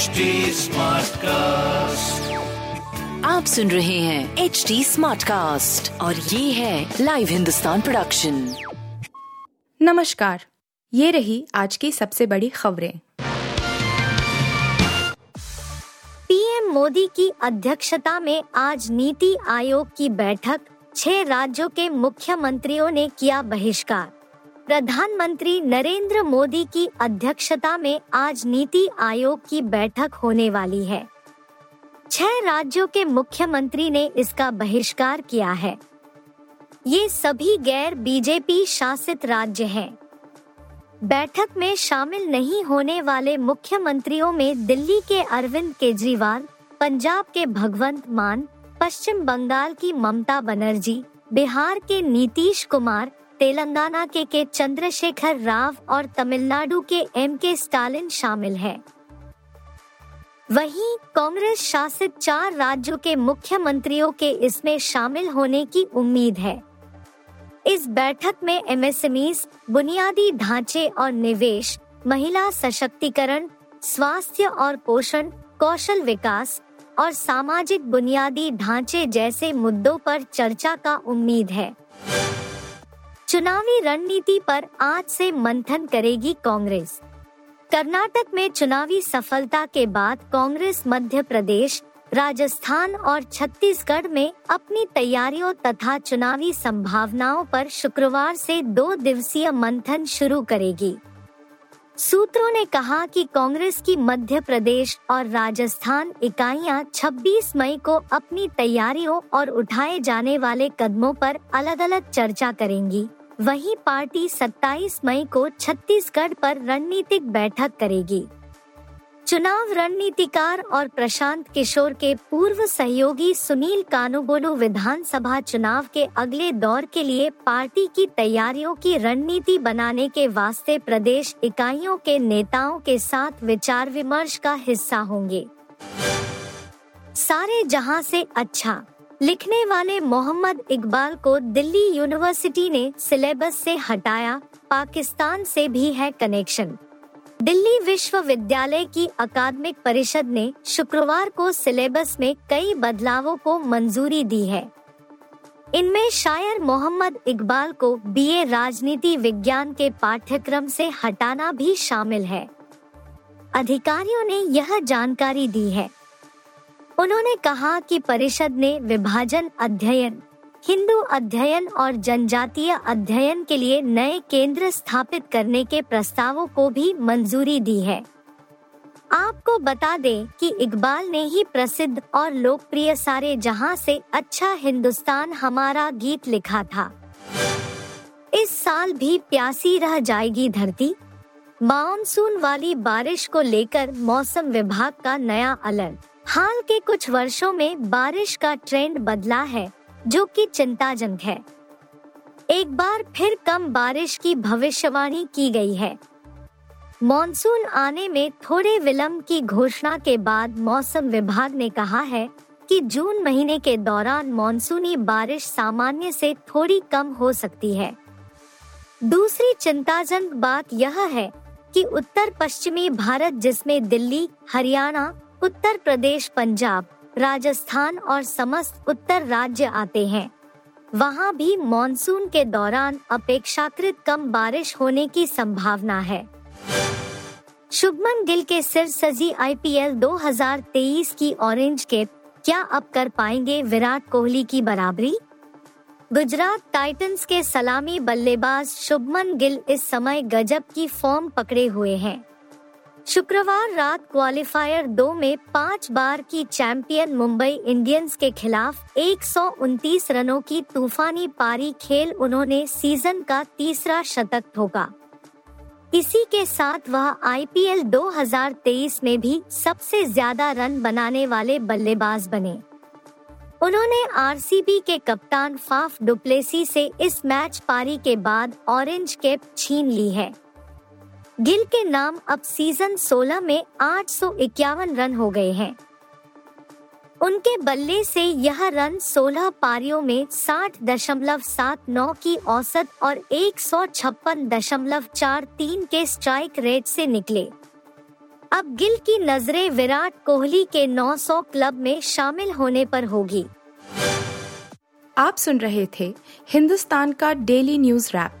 HD cast आप सुन रहे हैं एच डी स्मार्ट कास्ट और ये है लाइव हिंदुस्तान प्रोडक्शन नमस्कार। ये रही आज की सबसे बड़ी खबरें। पीएम मोदी की अध्यक्षता में आज नीति आयोग की बैठक। छह राज्यों के मुख्यमंत्रियों ने किया बहिष्कार। प्रधानमंत्री नरेंद्र मोदी की अध्यक्षता में आज नीति आयोग की बैठक होने वाली है छह राज्यों के मुख्यमंत्री ने इसका बहिष्कार किया है ये सभी गैर बीजेपी शासित राज्य हैं। बैठक में शामिल नहीं होने वाले मुख्यमंत्रियों में दिल्ली के अरविंद केजरीवाल, पंजाब के भगवंत मान, पश्चिम बंगाल की ममता बनर्जी, बिहार के नीतीश कुमार तेलंगाना के के चंद्रशेखर राव और तमिलनाडु के एम के स्टालिन शामिल हैं। वहीं कांग्रेस शासित चार राज्यों के मुख्यमंत्रियों के इसमें शामिल होने की उम्मीद है इस बैठक में एमएसएमई बुनियादी ढांचे और निवेश, महिला सशक्तिकरण, स्वास्थ्य और पोषण, कौशल विकास और सामाजिक बुनियादी ढांचे जैसे मुद्दों पर चर्चा का उम्मीद है चुनावी रणनीति पर आज से मंथन करेगी कांग्रेस। कर्नाटक में चुनावी सफलता के बाद कांग्रेस मध्य प्रदेश, राजस्थान और छत्तीसगढ़ में अपनी तैयारियों तथा चुनावी संभावनाओं पर शुक्रवार से दो दिवसीय मंथन शुरू करेगी। सूत्रों ने कहा कि कांग्रेस की मध्य प्रदेश और राजस्थान इकाइयाँ 26 मई को अपनी तैयारियों और उठाए जाने वाले कदमों पर अलग अलग चर्चा करेंगी। वहीं पार्टी 27 मई को छत्तीसगढ़ पर रणनीतिक बैठक करेगी। चुनाव रणनीतिकार और प्रशांत किशोर के पूर्व सहयोगी सुनील कानूगोलू विधानसभा चुनाव के अगले दौर के लिए पार्टी की तैयारियों की रणनीति बनाने के वास्ते प्रदेश इकाइयों के नेताओं के साथ विचार विमर्श का हिस्सा होंगे। सारे जहाँ से अच्छा लिखने वाले मोहम्मद इकबाल को दिल्ली यूनिवर्सिटी ने सिलेबस से हटाया, पाकिस्तान से भी है कनेक्शन। दिल्ली विश्वविद्यालय की अकादमिक परिषद ने शुक्रवार को सिलेबस में कई बदलावों को मंजूरी दी है। इनमें शायर मोहम्मद इकबाल को बीए राजनीति विज्ञान के पाठ्यक्रम से हटाना भी शामिल है। अधिकारियों ने यह जानकारी दी है। उन्होंने कहा कि परिषद ने विभाजन अध्ययन, हिंदू अध्ययन और जनजातीय अध्ययन के लिए नए केंद्र स्थापित करने के प्रस्तावों को भी मंजूरी दी है। आपको बता दें कि इकबाल ने ही प्रसिद्ध और लोकप्रिय सारे जहाँ से अच्छा हिंदुस्तान हमारा गीत लिखा था। इस साल भी प्यासी रह जाएगी धरती। मानसून वाली बारिश को लेकर मौसम विभाग का नया अलर्ट। हाल के कुछ वर्षों में बारिश का ट्रेंड बदला है, जो कि चिंताजनक है। एक बार फिर कम बारिश की भविष्यवाणी की गई है। मॉनसून आने में थोड़े विलंब की घोषणा के बाद मौसम विभाग ने कहा है कि जून महीने के दौरान मॉनसूनी बारिश सामान्य से थोड़ी कम हो सकती है। दूसरी चिंताजनक बात यह है कि उत्तर पश्चिमी भारत, जिसमें दिल्ली, हरियाणा उत्तर प्रदेश, पंजाब, राजस्थान और समस्त उत्तर राज्य आते हैं। वहाँ भी मॉनसून के दौरान अपेक्षाकृत कम बारिश होने की संभावना है। शुभमन गिल के सिर सजी आईपीएल 2023 की ऑरेंज कैप क्या अब कर पाएँगे विराट कोहली की बराबरी? गुजरात टाइटंस के सलामी बल्लेबाज शुभमन गिल इस समय गजब की फॉर्म पकड़े हुए हैं। शुक्रवार रात क्वालिफायर दो में पाँच बार की चैंपियन मुंबई इंडियंस के खिलाफ एक सौ उनतीस रनों की तूफानी पारी खेल उन्होंने सीज़न का तीसरा शतक ठोका। इसी के साथ वह आईपीएल 2023 में भी सबसे ज़्यादा रन बनाने वाले बल्लेबाज बने। उन्होंने आरसीबी के कप्तान फाफ डुप्लेसी से इस मैच पारी के बाद ऑरेंज कैप छीन ली है। गिल के नाम अब सीज़न 16 में आठ सौ इक्यावन रन हो गए हैं। उनके बल्ले से यह रन 16 पारियों में साठ दशमलव सात नौ की औसत और एक सौ छप्पन दशमलव चार तीन के स्ट्राइक रेट से निकले। अब गिल की नज़रें विराट कोहली के 900 क्लब में शामिल होने पर होगी। आप सुन रहे थे हिंदुस्तान का डेली न्यूज़ रैप